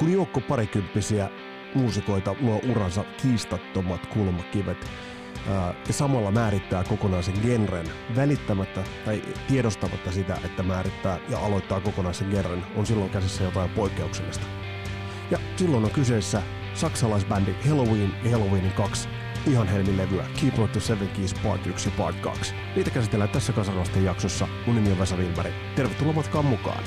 kun joukko parikymppisiä muusikoita luo uransa kiistattomat kulmakivet ja samalla määrittää kokonaisen genren välittämättä tai tiedostamatta sitä, että määrittää ja aloittaa kokonaisen genren, on silloin käsissä jotain poikkeuksellista. Ja silloin on kyseessä saksalaisbändi Halloween ja Halloweenin kaksi ihan helmilevyä Keep Up to Seven Keys Part 1 ja Part 2. Niitä käsitellään tässä kasarvasten jaksossa. Mun nimi on Vesa Wilberg. Tervetuloa matkaan mukaan.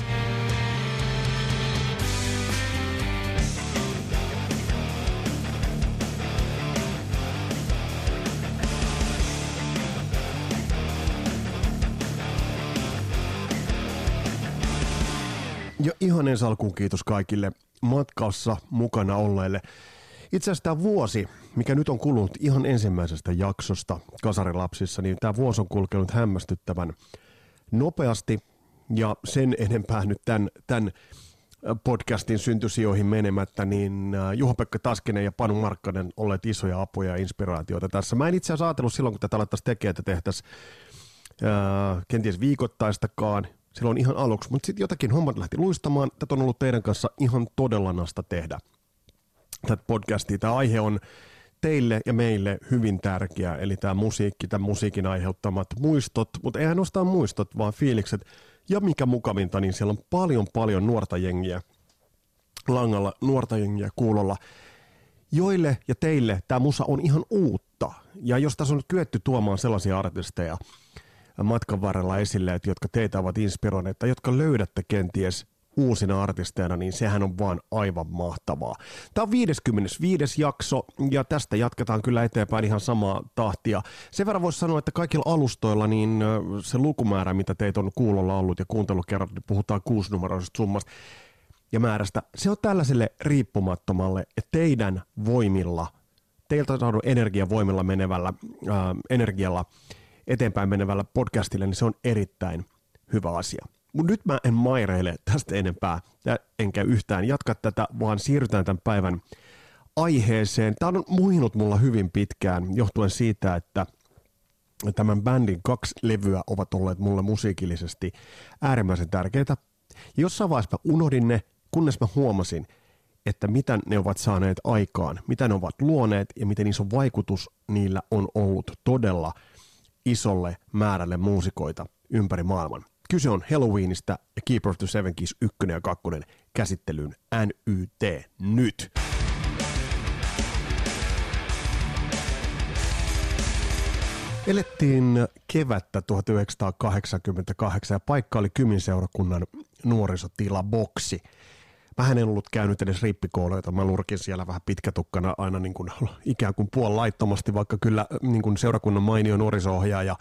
Ja ihan ensi alkuun kiitos kaikille matkassa mukana olleille. Itse asiassa tämä vuosi, mikä nyt on kulunut ihan ensimmäisestä jaksosta Kasarilapsissa, niin tämä vuosi on kulkenut hämmästyttävän nopeasti ja sen enempää nyt tämän, tämän podcastin syntysijoihin menemättä, niin Juho-Pekka Taskinen ja Panu Markkanen olleet isoja apuja ja inspiraatioita tässä. Mä en itse asiassa ajatellut silloin, kun tätä alettaisiin tekemään, että tehtäisiin kenties viikoittaistakaan, silloin ihan aluksi, mutta sitten jotakin hommat lähti luistamaan. Tätä on ollut teidän kanssa ihan todella nasta tehdä tätä podcastia. Tämä aihe on teille ja meille hyvin tärkeä, eli tämä musiikki, tämä musiikin aiheuttamat muistot, mutta ei ainoastaan muistot, vaan fiilikset. Ja mikä mukavinta, niin siellä on paljon paljon nuorta jengiä langalla, nuorta jengiä kuulolla, joille ja teille tämä musa on ihan uutta. Ja jos tässä on kyetty tuomaan sellaisia artisteja matkan varrella esille, että jotka teitä ovat inspiroineet tai jotka löydätte kenties uusina artisteina, niin sehän on vaan aivan mahtavaa. Tämä on 55. jakso ja tästä jatketaan kyllä eteenpäin ihan samaa tahtia. Sen verran voisi sanoa, että kaikilla alustoilla niin se lukumäärä, mitä teitä on kuulolla ollut ja kuuntelukerrat, niin puhutaan kuusinumeroisesta summasta ja määrästä, se on tällaiselle riippumattomalle teidän voimilla, teiltä saadun energiavoimilla menevällä ää, energialla eteenpäin menevällä podcastille, niin se on erittäin hyvä asia. Mutta nyt mä en maireile tästä enempää, enkä yhtään jatka tätä, vaan siirrytään tämän päivän aiheeseen. Tämä on muhinut mulla hyvin pitkään, johtuen siitä, että tämän bändin kaksi levyä ovat olleet mulle musiikillisesti äärimmäisen tärkeitä. Ja jossain vaiheessa mä unohdin ne, kunnes mä huomasin, että mitä ne ovat saaneet aikaan, mitä ne ovat luoneet ja miten iso vaikutus niillä on ollut todella isolle määrälle muusikoita ympäri maailman. Kyse on Halloweenista ja Keeper of the Seven Keys 1 ja 2 käsittelyyn NYT nyt. Elettiin kevättä 1988 ja paikka oli Kymin seurakunnan nuorisotila Boksi. Mä en ollut käynyt edes rippikouluita, mä lurkin siellä vähän pitkätukkana aina niin kuin, ikään kuin puolilaittomasti, vaikka kyllä niin kuin seurakunnan mainio nuoriso-ohjaaja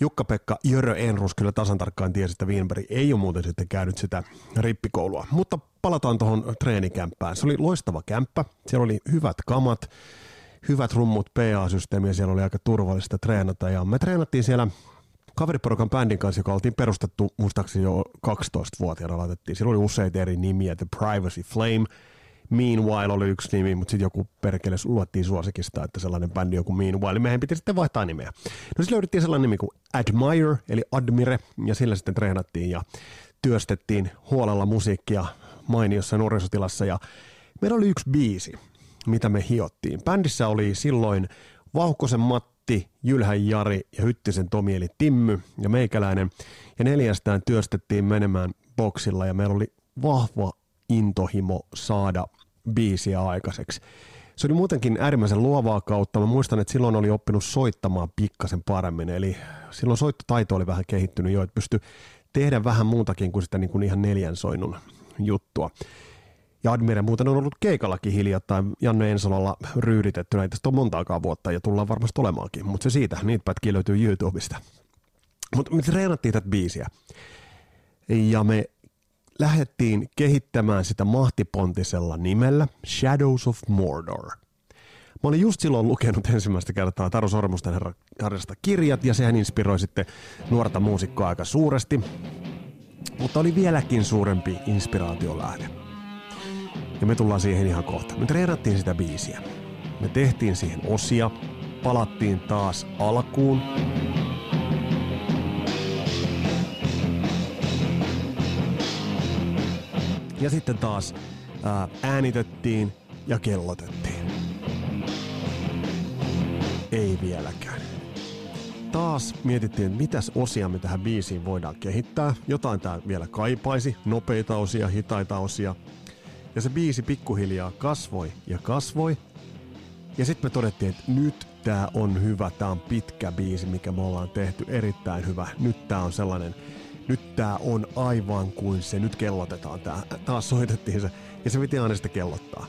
Jukka-Pekka Jörö Enrus kyllä tasan tarkkaan tiesi, että Wienberg ei ole muuten sitten käynyt sitä rippikoulua. Mutta palataan tuohon treenikämppään. Se oli loistava kämppä, siellä oli hyvät kamat, hyvät rummut, PA-systeemi ja siellä oli aika turvallista treenata. Ja me treenattiin siellä kaveriporukan bändin kanssa, joka oltiin perustettu muistaakseni jo 12-vuotiaana laitettiin. Siellä oli useita eri nimiä, The Privacy Flame – Meanwhile oli yksi nimi, mutta sitten joku perkele luettiin suosikista, että sellainen bändi joku Meanwhile. Meidän piti sitten vaihtaa nimeä. No sitten löydettiin sellainen nimi kuin Admire, eli Admire, ja sillä sitten treenattiin ja työstettiin huolella musiikkia mainiossa nuorisotilassa. Ja meillä oli yksi biisi, mitä me hiottiin. Bändissä oli silloin Vauhkosen Matti, Jylhän Jari ja Hyttisen Tomi eli Timmy ja meikäläinen. Ja neljästään työstettiin menemään boksilla ja meillä oli vahva intohimo saada biisiä aikaiseksi. Se oli muutenkin äärimmäisen luovaa kautta. Mä muistan, että silloin oli oppinut soittamaan pikkasen paremmin, eli silloin soittotaito oli vähän kehittynyt jo, että pystyi tehdä vähän muutakin kuin sitä niin kuin ihan neljän soinnun juttua. Ja Admire muuten on ollut keikallakin hiljattain Janne Ensolalla ryyditettynä, ei tästä ole montaakaan vuotta ja tullaan varmasti olemaankin, mutta se siitä, niitä pätkiä löytyy YouTubesta. Mutta me treenattiin tätä biisiä ja me lähdettiin kehittämään sitä mahtipontisella nimellä Shadows of Mordor. Mä olin just silloin lukenut ensimmäistä kertaa Taru Sormusten herrasta kirjat ja sehän inspiroi sitten nuorta muusikkoa aika suuresti. Mutta oli vieläkin suurempi inspiraatiolähde. Ja me tullaan siihen ihan kohta. Me treenattiin sitä biisiä. Me tehtiin siihen osia, palattiin taas alkuun Ja sitten taas ää, äänitettiin ja kellotettiin. Ei vieläkään. Taas mietittiin, mitäs osia me tähän biisiin voidaan kehittää. Jotain tää vielä kaipaisi, nopeita osia, hitaita osia. Ja se biisi pikkuhiljaa kasvoi ja kasvoi. Ja sitten me todettiin, että nyt tää on hyvä, tää on pitkä biisi, mikä me ollaan tehty, erittäin hyvä. Nyt tää on sellainen, nyt tää on aivan kuin se, nyt kellotetaan tää. Taas soitettiin se, ja se piti aina sitä kellottaa.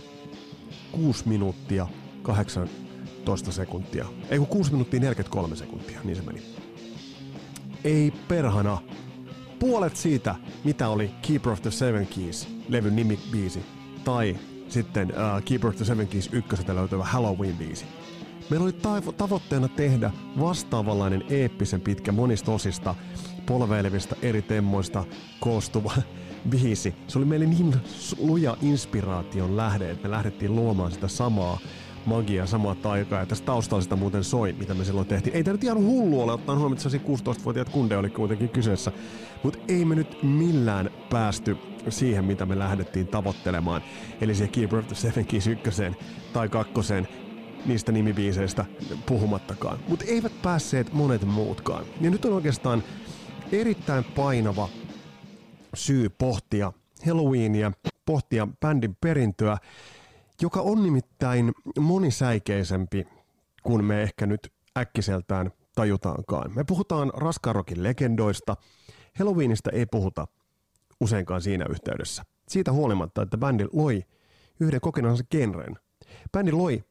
6 minuuttia, 18 sekuntia. Ei kun 6 minuuttia 43 sekuntia, niin se meni. Ei perhana. Puolet siitä, mitä oli Keeper of the Seven Keys, levyn nimibiisi, tai sitten uh, Keeper of the Seven Keys ykköseltä löytyvä Halloween-biisi. Meillä oli taivo- tavoitteena tehdä vastaavanlainen eeppisen pitkä monista osista polveilevista eri temmoista koostuva biisi. Se oli meille niin luja inspiraation lähde, että me lähdettiin luomaan sitä samaa magiaa, samaa taikaa. Ja tästä taustalla sitä muuten soi, mitä me silloin tehtiin. Ei tämä nyt ihan hullu ole, ottaen huomioon, että 16-vuotiaat kunde oli kuitenkin kyseessä. Mutta ei me nyt millään päästy siihen, mitä me lähdettiin tavoittelemaan. Eli siihen Keeper of the Seven Keys ykköseen tai kakkoseen niistä nimibiiseistä puhumattakaan. Mutta eivät päässeet monet muutkaan. Ja nyt on oikeastaan erittäin painava syy pohtia Halloweenia, pohtia bändin perintöä, joka on nimittäin monisäikeisempi kuin me ehkä nyt äkkiseltään tajutaankaan. Me puhutaan raskarokin legendoista. Halloweenista ei puhuta useinkaan siinä yhteydessä. Siitä huolimatta, että bändi loi yhden kokonaisen genren. Bändi loi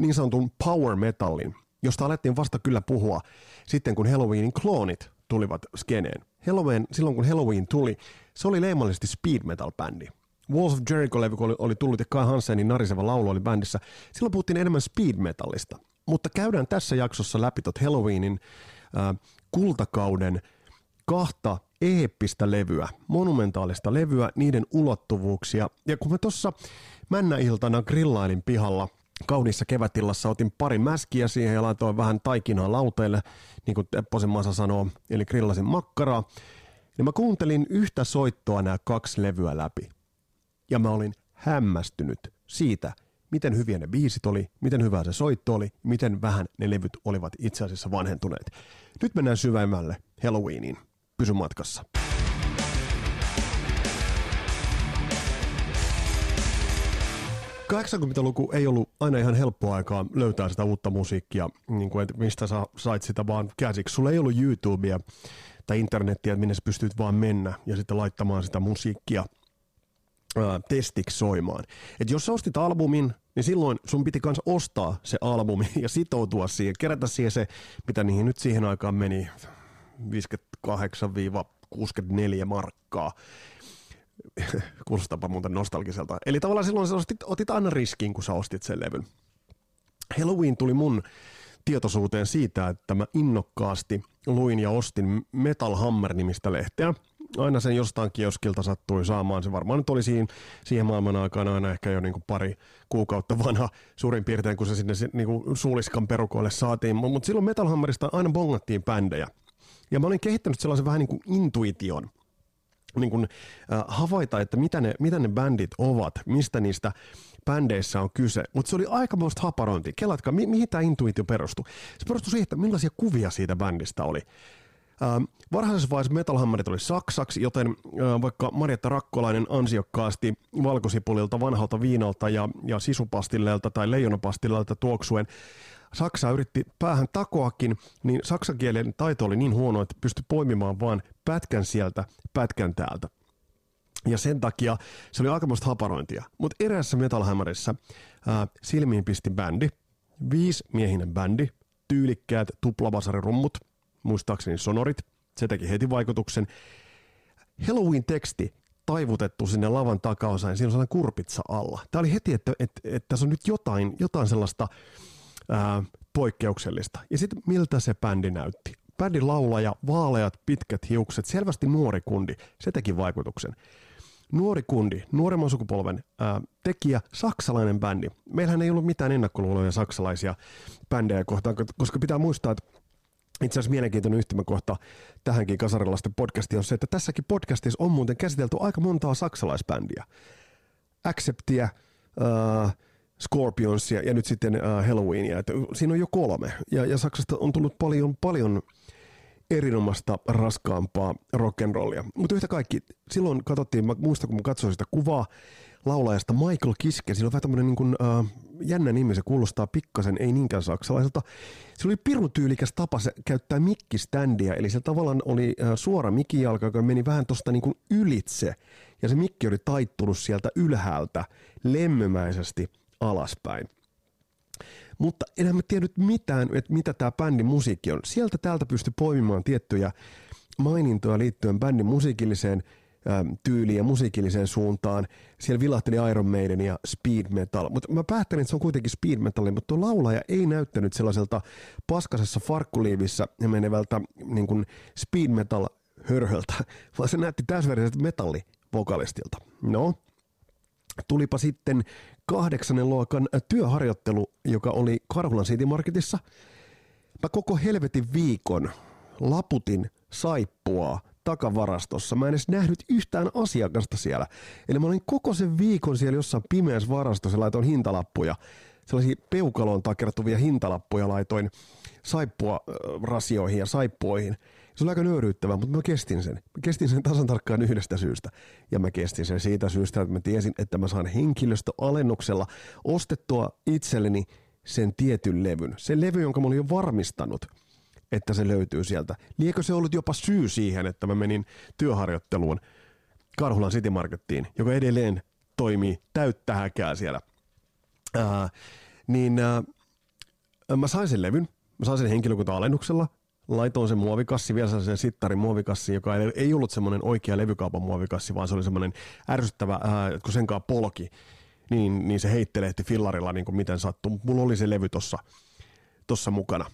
niin sanotun power metallin, josta alettiin vasta kyllä puhua sitten, kun Halloweenin kloonit tulivat skeneen. Halloween, silloin kun Halloween tuli, se oli leimallisesti speed metal-bändi. Walls of Jericho-levy oli, oli tullut ja Kai Hansenin nariseva laulu oli bändissä. Silloin puhuttiin enemmän speed metallista. Mutta käydään tässä jaksossa läpi tot Halloweenin äh, kultakauden kahta eeppistä levyä, monumentaalista levyä, niiden ulottuvuuksia. Ja kun mä tuossa männäiltana grillailin pihalla kauniissa kevätillassa, otin pari mäskiä siihen ja laitoin vähän taikinaa lauteille, niin kuin Tepposen Masa sanoo, eli grillasin makkaraa. Ja mä kuuntelin yhtä soittoa nämä kaksi levyä läpi. Ja mä olin hämmästynyt siitä, miten hyviä ne biisit oli, miten hyvä se soitto oli, miten vähän ne levyt olivat itse asiassa vanhentuneet. Nyt mennään syvemmälle Halloweeniin. Pysy matkassa. 80-luku ei ollut aina ihan helppoa aikaa löytää sitä uutta musiikkia, niin kuin, että mistä sä sait sitä vaan käsiksi. Sulla ei ollut YouTubea tai internettiä, minne sä pystyt vaan mennä ja sitten laittamaan sitä musiikkia testiksi soimaan. Et jos sä ostit albumin, niin silloin sun piti myös ostaa se albumi ja sitoutua siihen, kerätä siihen se, mitä niihin nyt siihen aikaan meni, 58-64 markkaa. Kuulostapa muuten nostalgiselta. Eli tavallaan silloin sä ostit, otit aina riskin, kun sä ostit sen levyn. Halloween tuli mun tietoisuuteen siitä, että mä innokkaasti luin ja ostin Metal Hammer-nimistä lehteä. Aina sen jostain kioskilta sattui saamaan. Se varmaan nyt oli siihen, siihen maailman aikana aina ehkä jo niin kuin pari kuukautta vanha suurin piirtein, kun se sinne niin kuin suuliskan perukoille saatiin. Mutta silloin Metal Hammerista aina bongattiin bändejä. Ja mä olin kehittänyt sellaisen vähän niin kuin intuition – niin kuin, äh, havaita, että mitä ne, mitä ne bändit ovat, mistä niistä bändeissä on kyse. Mutta se oli aikamoista haparointi. Kelatkaa, mi- mihin tämä intuitio perustui? Se perustui siihen, että millaisia kuvia siitä bändistä oli. Ähm, varhaisessa vaiheessa Metal Hammerit oli saksaksi, joten äh, vaikka Marjatta Rakkolainen ansiokkaasti valkosipulilta, vanhalta viinalta ja, ja sisupastilleelta tai leijonapastilleelta tuoksuen Saksa yritti päähän takoakin, niin saksankielen taito oli niin huono, että pystyi poimimaan vaan pätkän sieltä, pätkän täältä. Ja sen takia se oli aikamoista haparointia. Mutta eräässä Metal ää, silmiin pisti bändi, viisi miehinen bändi, tyylikkäät tuplavasarirummut, muistaakseni sonorit, se teki heti vaikutuksen. Halloween-teksti taivutettu sinne lavan takaosaan siinä on sellainen kurpitsa alla. Tämä oli heti, että, että, että tässä on nyt jotain, jotain sellaista ää, poikkeuksellista. Ja sitten miltä se bändi näytti. Bändin laulaja, vaaleat, pitkät hiukset, selvästi nuori kundi, se teki vaikutuksen. Nuori kundi, nuoremman sukupolven ää, tekijä, saksalainen bändi. Meillähän ei ollut mitään ennakkoluuloja saksalaisia bändejä kohtaan, koska pitää muistaa, että itse asiassa mielenkiintoinen yhtymäkohta tähänkin Kasarilasten podcastiin on se, että tässäkin podcastissa on muuten käsitelty aika montaa saksalaisbändiä. Acceptia, uh, Scorpionsia ja nyt sitten uh, Halloweenia. Että siinä on jo kolme. Ja, ja Saksasta on tullut paljon, paljon erinomaista raskaampaa rock'n'rollia. Mutta yhtä kaikki, silloin katsottiin, mä muistan kun mä katsoin sitä kuvaa laulajasta Michael Kiske, sillä on vähän tämmöinen niin kuin, uh, jännä nimi, se kuulostaa pikkasen, ei niinkään saksalaiselta. Se oli pirutyylikäs tapa se käyttää mikkiständiä, eli se tavallaan oli uh, suora mikijalka, joka meni vähän tuosta niin ylitse, ja se mikki oli taittunut sieltä ylhäältä lemmymäisesti alaspäin. Mutta enää mä tiedä mitään, että mitä tämä bändin musiikki on. Sieltä täältä pystyi poimimaan tiettyjä mainintoja liittyen bändin musiikilliseen tyyliin ja musiikilliseen suuntaan. Siellä vilahteli Iron Maiden ja speed metal. Mutta mä päättelin, että se on kuitenkin speed metal, mutta tuo laulaja ei näyttänyt sellaiselta paskasessa farkkuliivissä menevältä niin kuin speed metal hörhöltä, vaan se näytti täysverisesti metallivokalistilta. No, tulipa sitten kahdeksannen luokan työharjoittelu, joka oli Karhulan City Marketissa. Mä koko helvetin viikon laputin saippua takavarastossa. Mä en edes nähnyt yhtään asiakasta siellä. Eli mä olin koko sen viikon siellä jossain pimeässä varastossa ja laitoin hintalappuja. Sellaisia peukaloon takertuvia hintalappuja laitoin saippua rasioihin ja saippuoihin – se oli aika nöyryyttävää, mutta mä kestin sen. Mä kestin sen tasan tarkkaan yhdestä syystä. Ja mä kestin sen siitä syystä, että mä tiesin, että mä saan henkilöstöalennuksella ostettua itselleni sen tietyn levyn. Sen levy, jonka mä olin jo varmistanut, että se löytyy sieltä. Liekö se ollut jopa syy siihen, että mä menin työharjoitteluun Karhulan City Markettiin, joka edelleen toimii täyttä häkää siellä. Ää, niin ää, mä sain sen levyn, mä sain sen henkilökunta-alennuksella, laitoin sen muovikassi, vielä sellaisen sittarin muovikassi, joka ei ollut semmoinen oikea levykaupan muovikassi, vaan se oli semmoinen ärsyttävä, ää, kun senkaan polki, niin, niin se heittelehti fillarilla niin kuin miten sattuu. Mulla oli se levy tossa, tossa mukana.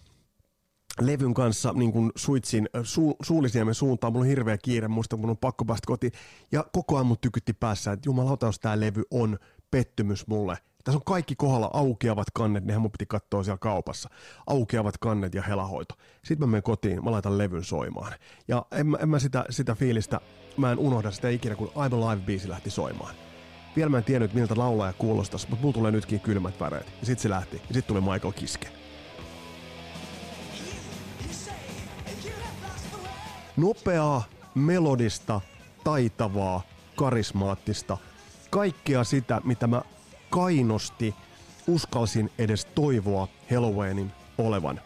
Levyn kanssa niin kuin suitsin su, suulisiemen suuntaan, mulla on hirveä kiire, muista mun on pakko päästä kotiin. Ja koko ajan mut tykytti päässä, että jumalauta, jos tää levy on pettymys mulle – tässä on kaikki kohdalla aukeavat kannet, nehän mun piti katsoa siellä kaupassa. Aukeavat kannet ja helahoito. Sitten mä menen kotiin, mä laitan levyn soimaan. Ja en en mä sitä, sitä fiilistä, mä en unohda sitä ikinä, kun I'm Alive-biisi lähti soimaan. Vielä mä en tiennyt, miltä laulaja kuulostaisi, mutta mulla tulee nytkin kylmät väreet. Ja sitten se lähti. Ja sitten tuli Michael Kiske. Nopeaa, melodista, taitavaa, karismaattista. Kaikkea sitä, mitä mä kainosti uskalsin edes toivoa Halloweenin olevan.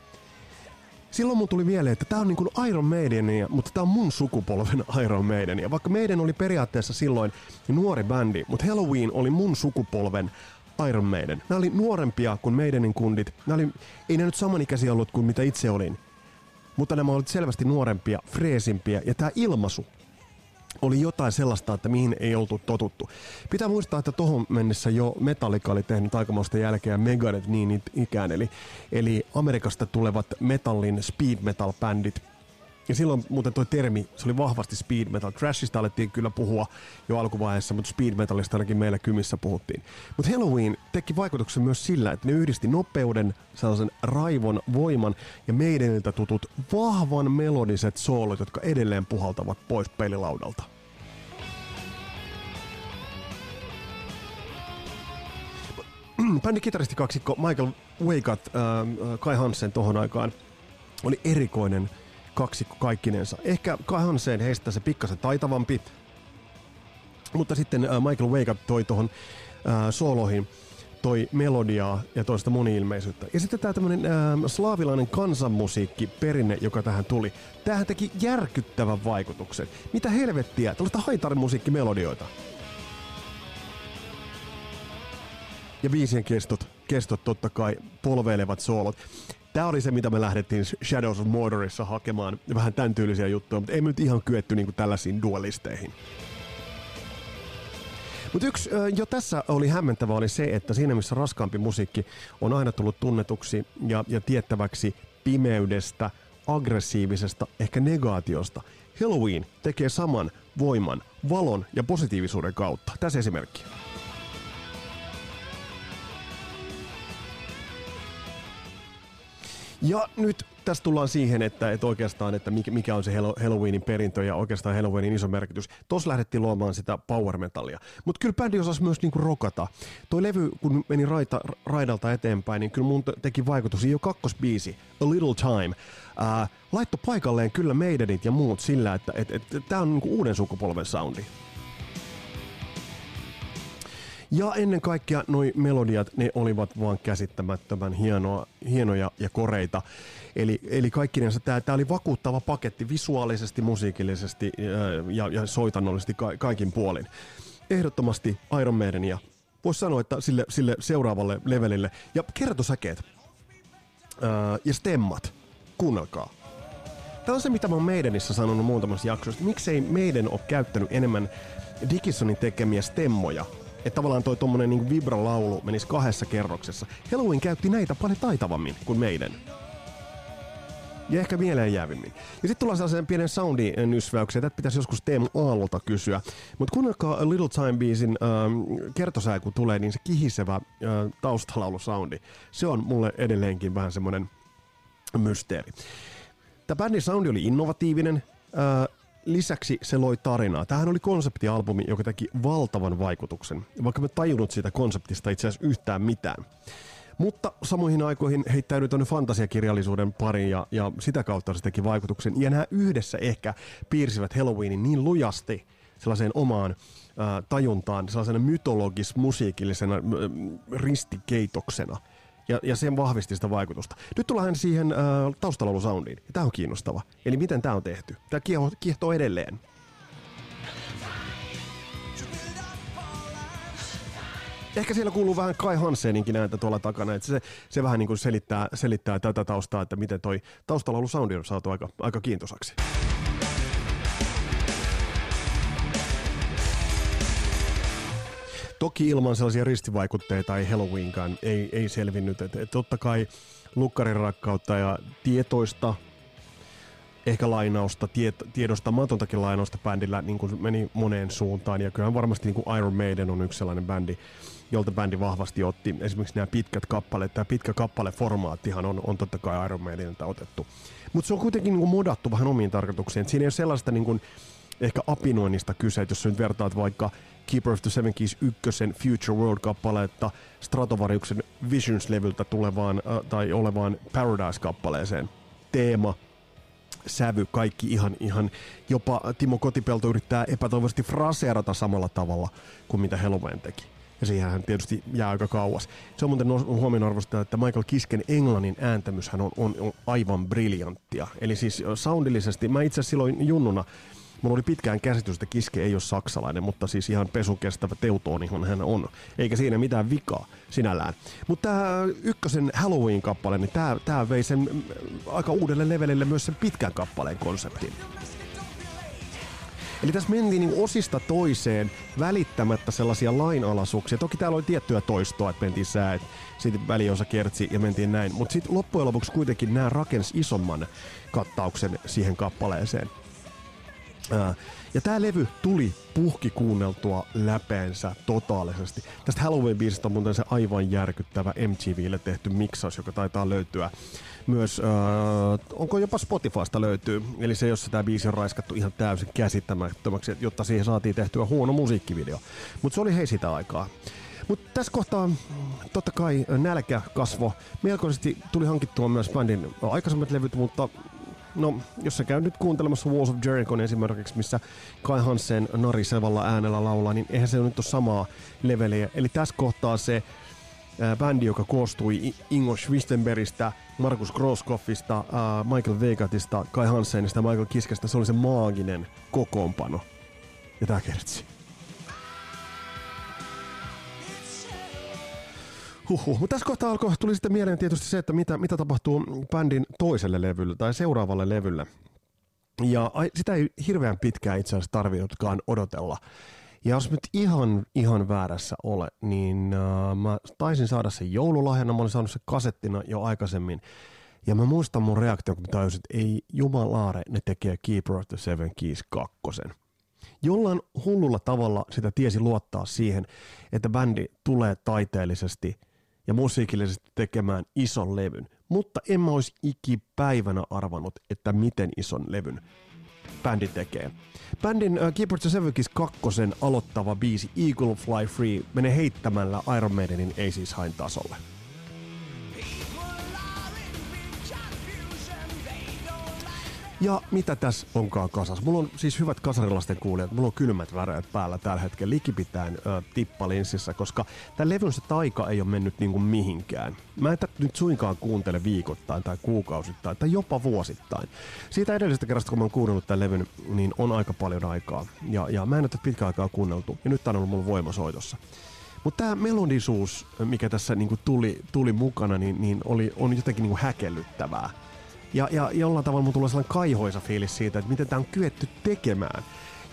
Silloin mun tuli mieleen, että tämä on niin kuin Iron Maidenia, mutta tämä on mun sukupolven Iron Maidenia. Vaikka meidän oli periaatteessa silloin nuori bändi, mutta Halloween oli mun sukupolven Iron Maiden. Nämä oli nuorempia kuin meidänin kundit. Nämä oli, ei ne nyt samanikäisiä ollut kuin mitä itse olin. Mutta nämä olivat selvästi nuorempia, freesimpiä. Ja tämä ilmaisu oli jotain sellaista, että mihin ei oltu totuttu. Pitää muistaa, että tuohon mennessä jo Metallica oli tehnyt aikamoista jälkeä Megadeth niin ikään, eli, eli Amerikasta tulevat metallin speed metal bändit ja silloin muuten tuo termi, se oli vahvasti speed metal. Trashista alettiin kyllä puhua jo alkuvaiheessa, mutta speed metalista ainakin meillä kymissä puhuttiin. Mutta Halloween teki vaikutuksen myös sillä, että ne yhdisti nopeuden, sellaisen raivon, voiman ja meidäniltä tutut vahvan melodiset soolot, jotka edelleen puhaltavat pois pelilaudalta. Bändin kitaristikaksikko Michael Weigat, äh, Kai Hansen tohon aikaan oli erikoinen kaksikko kaikkinensa. Ehkä Kai Hansen heistä se pikkasen taitavampi, mutta sitten äh, Michael Wake toi tuohon äh, sooloihin toi melodiaa ja toista moni-ilmeisyyttä. Ja sitten tämä tämmöinen äh, slaavilainen kansanmusiikki perinne, joka tähän tuli. Tähän teki järkyttävän vaikutuksen. Mitä helvettiä, tällaista haitarimusiikkimelodioita. Ja viisien kestot, kestot totta kai polveilevat soolot. Tämä oli se, mitä me lähdettiin Shadows of Mordorissa hakemaan. Vähän tämän tyylisiä juttuja, mutta ei me nyt ihan kyetty niin tällaisiin dualisteihin. Mutta yksi jo tässä oli hämmentävä oli se, että siinä missä raskaampi musiikki on aina tullut tunnetuksi ja, ja tiettäväksi pimeydestä, aggressiivisesta, ehkä negaatiosta, Halloween tekee saman voiman, valon ja positiivisuuden kautta. Tässä esimerkki. Ja nyt tässä tullaan siihen, että, että oikeastaan, että mikä on se Halloweenin perintö ja oikeastaan Halloweenin iso merkitys. Tuossa lähdettiin luomaan sitä power metallia. Mutta kyllä bändi osasi myös niinku rokata. Toi levy, kun meni raita, raidalta eteenpäin, niin kyllä mun teki vaikutus. Jo kakkosbiisi, A Little Time, ää, laittoi paikalleen kyllä Maidenit ja muut sillä, että et, et, et, tämä on niinku uuden sukupolven soundi. Ja ennen kaikkea noi melodiat, ne olivat vaan käsittämättömän hienoa, hienoja ja koreita. Eli, eli kaikkinensa tämä, oli vakuuttava paketti visuaalisesti, musiikillisesti ja, ja soitannollisesti ka, kaikin puolin. Ehdottomasti Iron Maidenia voisi sanoa, että sille, sille seuraavalle levelille. Ja kertosäkeet ää, ja stemmat, kuunnelkaa. Tämä on se, mitä mä oon Maidenissa sanonut muutamassa jaksossa. Miksei meidän ole käyttänyt enemmän Dickinsonin tekemiä stemmoja että tavallaan toi tommonen niin vibralaulu menisi kahdessa kerroksessa. Halloween käytti näitä paljon taitavammin kuin meidän. Ja ehkä mieleen jäävimmin. Ja sitten tullaan sellaisen pienen soundinysväykseen. Tätä pitäisi joskus Teemu Aallolta kysyä. Mutta kuunnelkaa Little Time Beasin ähm, kertosää, kun tulee, niin se kihisevä äh, taustalaulu-soundi. Se on mulle edelleenkin vähän semmoinen mysteeri. Tämä bändin soundi oli innovatiivinen. Äh, lisäksi se loi tarinaa. Tähän oli konseptialbumi, joka teki valtavan vaikutuksen, vaikka me tajunnut siitä konseptista itse asiassa yhtään mitään. Mutta samoihin aikoihin heittäydy tuonne fantasiakirjallisuuden pariin ja, ja sitä kautta se teki vaikutuksen. Ja nämä yhdessä ehkä piirsivät Halloweenin niin lujasti sellaiseen omaan äh, tajuntaan, sellaisena mytologis-musiikillisena äh, ristikeitoksena – ja, ja sen vahvisti sitä vaikutusta. Nyt tullaan siihen äh, taustalaulusoundiin. Tämä on kiinnostava. Eli miten tämä on tehty. Tämä kiehtoo, kiehtoo edelleen. Ehkä siellä kuuluu vähän Kai Hanseninkin ääntä tuolla takana, että se, se vähän niin kuin selittää, selittää tätä taustaa, että miten toi taustalaulu-soundi on saatu aika, aika kiintosaksi. Toki ilman sellaisia ristivaikutteita ei Halloweenkaan ei, ei selvinnyt. Et, et totta kai lukkarin rakkautta ja tietoista, ehkä lainausta, tiet, tiedostamatontakin lainausta bändillä niin kuin meni moneen suuntaan. Ja kyllähän varmasti niin kuin Iron Maiden on yksi sellainen bändi, jolta bändi vahvasti otti. Esimerkiksi nämä pitkät kappaleet, tämä pitkä kappaleformaattihan on, on totta kai Iron Maidenilta otettu. Mutta se on kuitenkin niin kuin modattu vähän omiin tarkoituksiin. siinä ei ole sellaista niin kuin, ehkä apinoinnista kyse, että jos nyt vertaat vaikka Keeper of the Seven Keys ykkösen Future World-kappaletta Stratovariuksen Visions-levyltä tulevaan äh, tai olevaan Paradise-kappaleeseen. Teema, sävy, kaikki ihan, ihan, jopa Timo Kotipelto yrittää epätoivoisesti fraseerata samalla tavalla kuin mitä Halloween teki. Ja siihen hän tietysti jää aika kauas. Se on muuten huomionarvoista, että Michael Kisken englannin ääntämyshän on, on, on aivan briljanttia. Eli siis soundillisesti, mä itse silloin junnuna Mulla oli pitkään käsitys, että Kiske ei ole saksalainen, mutta siis ihan pesukestävä teutoonihan hän on. Eikä siinä mitään vikaa sinällään. Mutta tämä ykkösen Halloween-kappale, niin tämä, tämä vei sen mm, aika uudelle levelille myös sen pitkän kappaleen konseptin. Eli tässä mentiin niin osista toiseen välittämättä sellaisia lainalaisuuksia. Toki täällä oli tiettyä toistoa, että mentiin sää, että sitten väliosa kertsi ja mentiin näin. Mutta sitten loppujen lopuksi kuitenkin nämä rakensi isomman kattauksen siihen kappaleeseen. Ja tämä levy tuli puhki kuunneltua läpeensä totaalisesti. Tästä Halloween-biisistä on muuten se aivan järkyttävä MTVlle tehty miksaus, joka taitaa löytyä myös, äh, onko jopa Spotifysta löytyy, eli se, jossa tämä biisi on raiskattu ihan täysin käsittämättömäksi, jotta siihen saatiin tehtyä huono musiikkivideo. Mutta se oli hei sitä aikaa. Mutta tässä kohtaa totta kai nälkä kasvo. Melkoisesti tuli hankittua myös bändin aikaisemmat levyt, mutta No, jos sä käy nyt kuuntelemassa Walls of Jericho esimerkiksi, missä Kai Hansen narisevalla äänellä laulaa, niin eihän se nyt ole samaa leveliä. Eli tässä kohtaa se ää, bändi, joka koostui Ingo Schwistenbergistä, Markus Grosskoffista, ää, Michael Vegatista, Kai Hansenista Michael Kiskestä, se oli se maaginen kokoonpano. Ja tää kertsi. Huhhuh. Mutta tässä kohtaa alkoi, tuli sitten mieleen tietysti se, että mitä, mitä tapahtuu bändin toiselle levylle tai seuraavalle levylle. Ja sitä ei hirveän pitkään itse asiassa tarvinnutkaan odotella. Ja jos nyt ihan, ihan väärässä ole, niin uh, mä taisin saada sen joululahjana, mä olin saanut sen kasettina jo aikaisemmin. Ja mä muistan mun reaktio, kun mä tajusin, että ei jumalaare, ne tekee Keeper of the Seven Keys kakkosen. Jollain hullulla tavalla sitä tiesi luottaa siihen, että bändi tulee taiteellisesti – ja musiikillisesti tekemään ison levyn. mutta en mä olisi ikipäivänä arvannut, että miten ison levyn bändi tekee. Bändin uh, Keeper to Seven Kiss 2 aloittava biisi Eagle Fly Free menee heittämällä Iron Maidenin Aces Hain tasolle. Ja mitä tässä onkaan kasas? Mulla on siis hyvät kasarilasten kuulijat, mulla on kylmät väreet päällä tällä hetkellä likipitäen ö, tippalinssissä, koska tämän levyn se taika ei ole mennyt niinku mihinkään. Mä en nyt suinkaan kuuntele viikoittain tai kuukausittain tai jopa vuosittain. Siitä edellisestä kerrasta, kun mä oon kuunnellut tämän levyn, niin on aika paljon aikaa. Ja, ja mä en ole pitkään aikaa kuunneltu, ja nyt tää on ollut mulla voimasoitossa. Mutta tämä melodisuus, mikä tässä niinku tuli, tuli mukana, niin, niin oli, on jotenkin niinku häkellyttävää ja, ja jollain tavalla mun tulee sellainen kaihoisa fiilis siitä, että miten tämä on kyetty tekemään.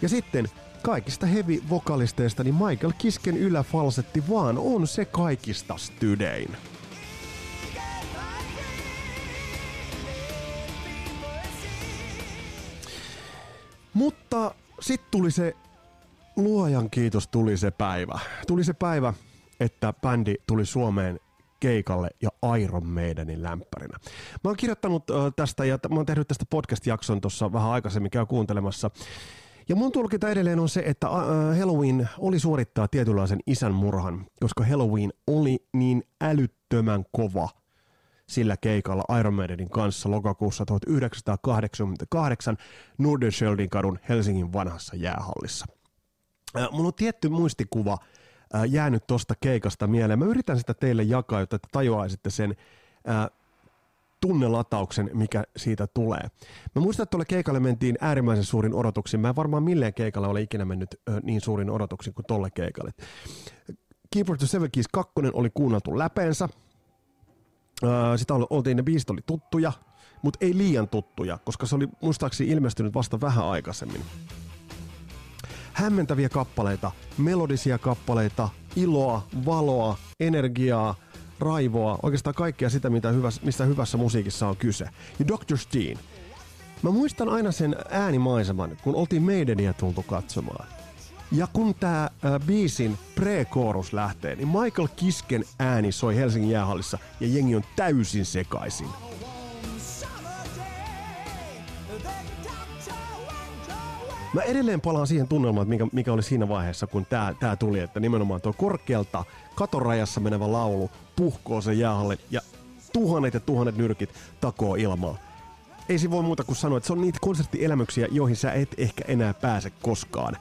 Ja sitten kaikista heavy-vokalisteista, niin Michael Kisken yläfalsetti vaan on se kaikista stydein. Mutta sitten tuli se, luojan kiitos, tuli se päivä. Tuli se päivä, että bändi tuli Suomeen keikalle ja Iron Maidenin lämpärinä. Mä oon kirjoittanut tästä ja mä oon tehnyt tästä podcast-jakson tuossa vähän aikaisemmin, käy kuuntelemassa. Ja mun tulkinta edelleen on se, että Halloween oli suorittaa tietynlaisen isän murhan, koska Halloween oli niin älyttömän kova sillä keikalla Iron Maidenin kanssa lokakuussa 1988 Nordenskjöldin kadun Helsingin vanhassa jäähallissa. Äh, mulla on tietty muistikuva – ää, jäänyt tosta keikasta mieleen. Mä yritän sitä teille jakaa, jotta te tajuaisitte sen ää, tunnelatauksen, mikä siitä tulee. Mä muistan, että tuolle keikalle mentiin äärimmäisen suurin odotuksin. Mä en varmaan milleen keikalle ole ikinä mennyt niin suurin odotuksin kuin tolle keikalle. Keeper to Seven Keys 2 oli kuunneltu läpeensä. sitä oltiin, ne biisit oli tuttuja, mutta ei liian tuttuja, koska se oli muistaakseni ilmestynyt vasta vähän aikaisemmin hämmentäviä kappaleita, melodisia kappaleita, iloa, valoa, energiaa, raivoa, oikeastaan kaikkea sitä, mitä hyvässä, mistä hyvässä musiikissa on kyse. Ja Dr. Steen. Mä muistan aina sen äänimaiseman, kun oltiin Maidenia tultu katsomaan. Ja kun tää äh, biisin pre-koorus lähtee, niin Michael Kisken ääni soi Helsingin jäähallissa ja jengi on täysin sekaisin. Mä edelleen palaan siihen tunnelmaan, mikä, mikä oli siinä vaiheessa, kun tää, tää tuli, että nimenomaan tuo korkealta katorajassa menevä laulu puhkoo sen jäähalle ja tuhannet ja tuhannet nyrkit takoo ilmaa. Ei se voi muuta kuin sanoa, että se on niitä konserttielämyksiä, joihin sä et ehkä enää pääse koskaan.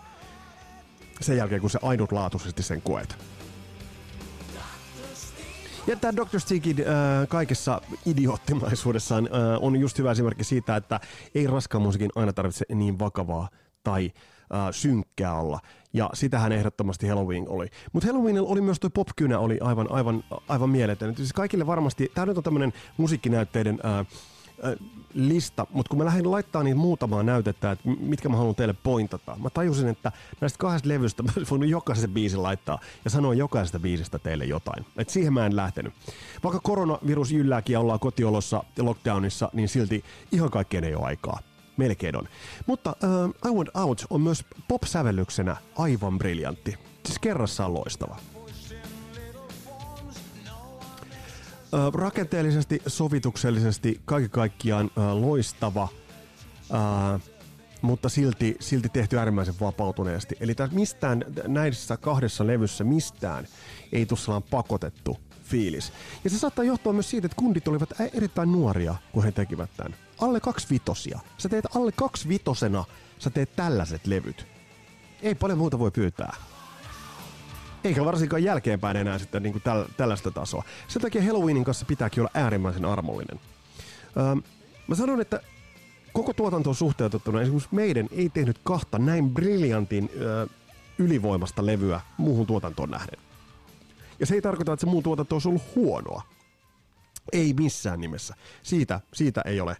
Sen jälkeen, kun se ainutlaatuisesti sen koet. Ja tämä Dr. Stigin äh, kaikessa idioottimaisuudessaan äh, on just hyvä esimerkki siitä, että ei raskaan musiikin aina tarvitse niin vakavaa tai äh, synkkää olla. Ja sitähän ehdottomasti Halloween oli. Mutta Halloweenilla oli myös tuo popkynä oli aivan, aivan, aivan mieletön. Siis kaikille varmasti, tämä nyt on tämmöinen musiikkinäytteiden äh, lista, mutta kun mä lähdin laittaa niitä muutamaa näytettä, että mitkä mä haluan teille pointata, mä tajusin, että näistä kahdesta levystä mä olisin voinut jokaisen biisin laittaa ja sanoa jokaisesta biisistä teille jotain. Et siihen mä en lähtenyt. Vaikka koronavirus jyllääkin ja ollaan kotiolossa ja lockdownissa, niin silti ihan kaikkeen ei ole aikaa melkein on. Mutta uh, I Want Out on myös pop-sävellyksenä aivan briljantti. Siis kerrassaan loistava. Uh, rakenteellisesti, sovituksellisesti, kaiken kaikkiaan uh, loistava, uh, mutta silti, silti tehty äärimmäisen vapautuneesti. Eli tässä mistään näissä kahdessa levyssä mistään ei tule pakotettu fiilis. Ja se saattaa johtua myös siitä, että kundit olivat erittäin nuoria, kun he tekivät tämän alle kaksi vitosia. Sä teet alle kaksi vitosena, sä teet tällaiset levyt. Ei paljon muuta voi pyytää. Eikä varsinkaan jälkeenpäin enää sitten niin kuin täl, tällaista tasoa. Sen takia Halloweenin kanssa pitääkin olla äärimmäisen armollinen. Öö, mä sanon, että koko tuotanto suhteutettuna esimerkiksi meidän ei tehnyt kahta näin briljantin öö, ylivoimasta levyä muuhun tuotantoon nähden. Ja se ei tarkoita, että se muu tuotanto olisi ollut huonoa. Ei missään nimessä. Siitä, siitä ei ole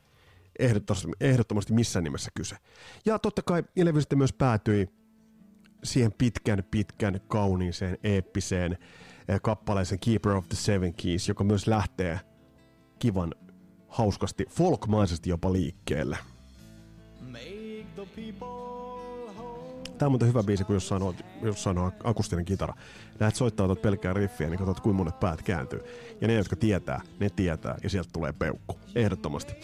ehdottomasti, ehdottomasti missään nimessä kyse. Ja totta kai levy sitten myös päätyi siihen pitkän, pitkän, kauniiseen, eeppiseen eh, kappaleeseen Keeper of the Seven Keys, joka myös lähtee kivan hauskasti, folkmaisesti jopa liikkeelle. Tämä on muuten hyvä biisi, kun jossain on, jossain on akustinen kitara. Lähdet soittaa tuot pelkkää riffiä, niin katsot kuinka monet päät kääntyy. Ja ne, jotka tietää, ne tietää, ja sieltä tulee peukku. Ehdottomasti.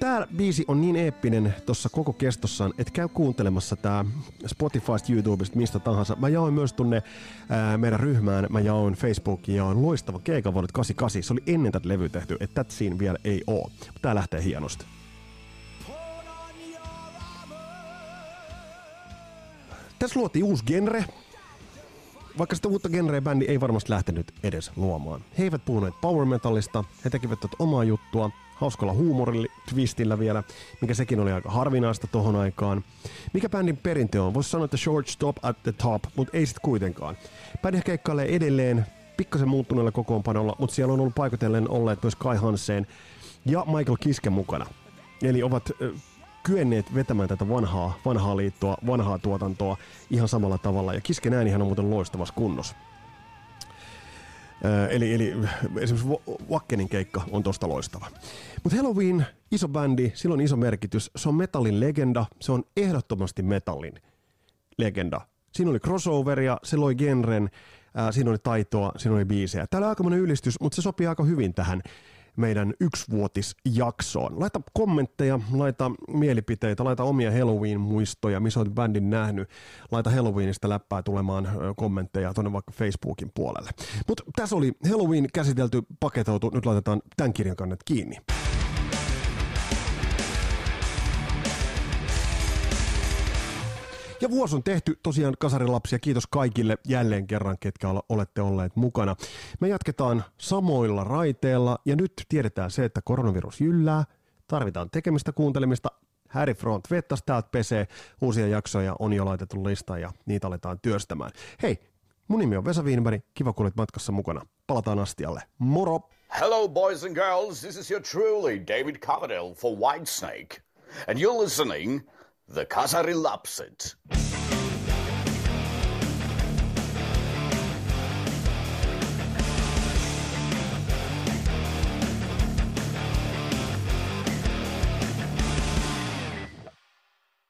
Tämä biisi on niin eeppinen tuossa koko kestossaan, että käy kuuntelemassa tämä Spotifysta, YouTubesta, mistä tahansa. Mä jaoin myös tunne ää, meidän ryhmään, mä jaoin Facebookiin, jaoin loistava keikan vuodet 88. Se oli ennen tätä levy tehty, että tätä siinä vielä ei oo. Tää lähtee hienosti. Tässä luotiin uusi genre, vaikka sitä uutta genreä bändi ei varmasti lähtenyt edes luomaan. He eivät puhuneet power metallista, he tekivät omaa juttua, hauskalla huumorilla, twistillä vielä, mikä sekin oli aika harvinaista tohon aikaan. Mikä bändin perintö on? Voisi sanoa, että short stop at the top, mutta ei sit kuitenkaan. Bändi keikkailee edelleen pikkasen muuttuneella kokoonpanolla, mutta siellä on ollut paikotellen olleet myös Kai Hansen ja Michael Kiske mukana. Eli ovat kyenneet vetämään tätä vanhaa, vanhaa liittoa, vanhaa tuotantoa ihan samalla tavalla. Ja Kisken äänihän on muuten loistavassa kunnossa. eli, eli esimerkiksi Wakkenin keikka on tosta loistava. Mutta Halloween, iso bändi, sillä on iso merkitys. Se on metallin legenda, se on ehdottomasti metallin legenda. Siinä oli crossoveria, se loi genren, siinä oli taitoa, siinä oli biisejä. Täällä on aika ylistys, mutta se sopii aika hyvin tähän meidän yksivuotisjaksoon. Laita kommentteja, laita mielipiteitä, laita omia Halloween-muistoja, missä olet bändin nähnyt. Laita Halloweenista läppää tulemaan kommentteja tuonne vaikka Facebookin puolelle. Mutta tässä oli Halloween käsitelty, paketoitu, nyt laitetaan tämän kirjan kannet kiinni. Ja vuosi on tehty tosiaan kasarilapsia. Kiitos kaikille jälleen kerran, ketkä olette olleet mukana. Me jatketaan samoilla raiteilla ja nyt tiedetään se, että koronavirus jyllää. Tarvitaan tekemistä, kuuntelemista. Harry Front vettas täältä pesee. Uusia jaksoja on jo laitettu listaan ja niitä aletaan työstämään. Hei, mun nimi on Vesa Wienberg. Kiva, kun olet matkassa mukana. Palataan astialle. Moro! Hello boys and girls, this is your truly David Coverdale for Whitesnake. And you're listening The Casa relapsed.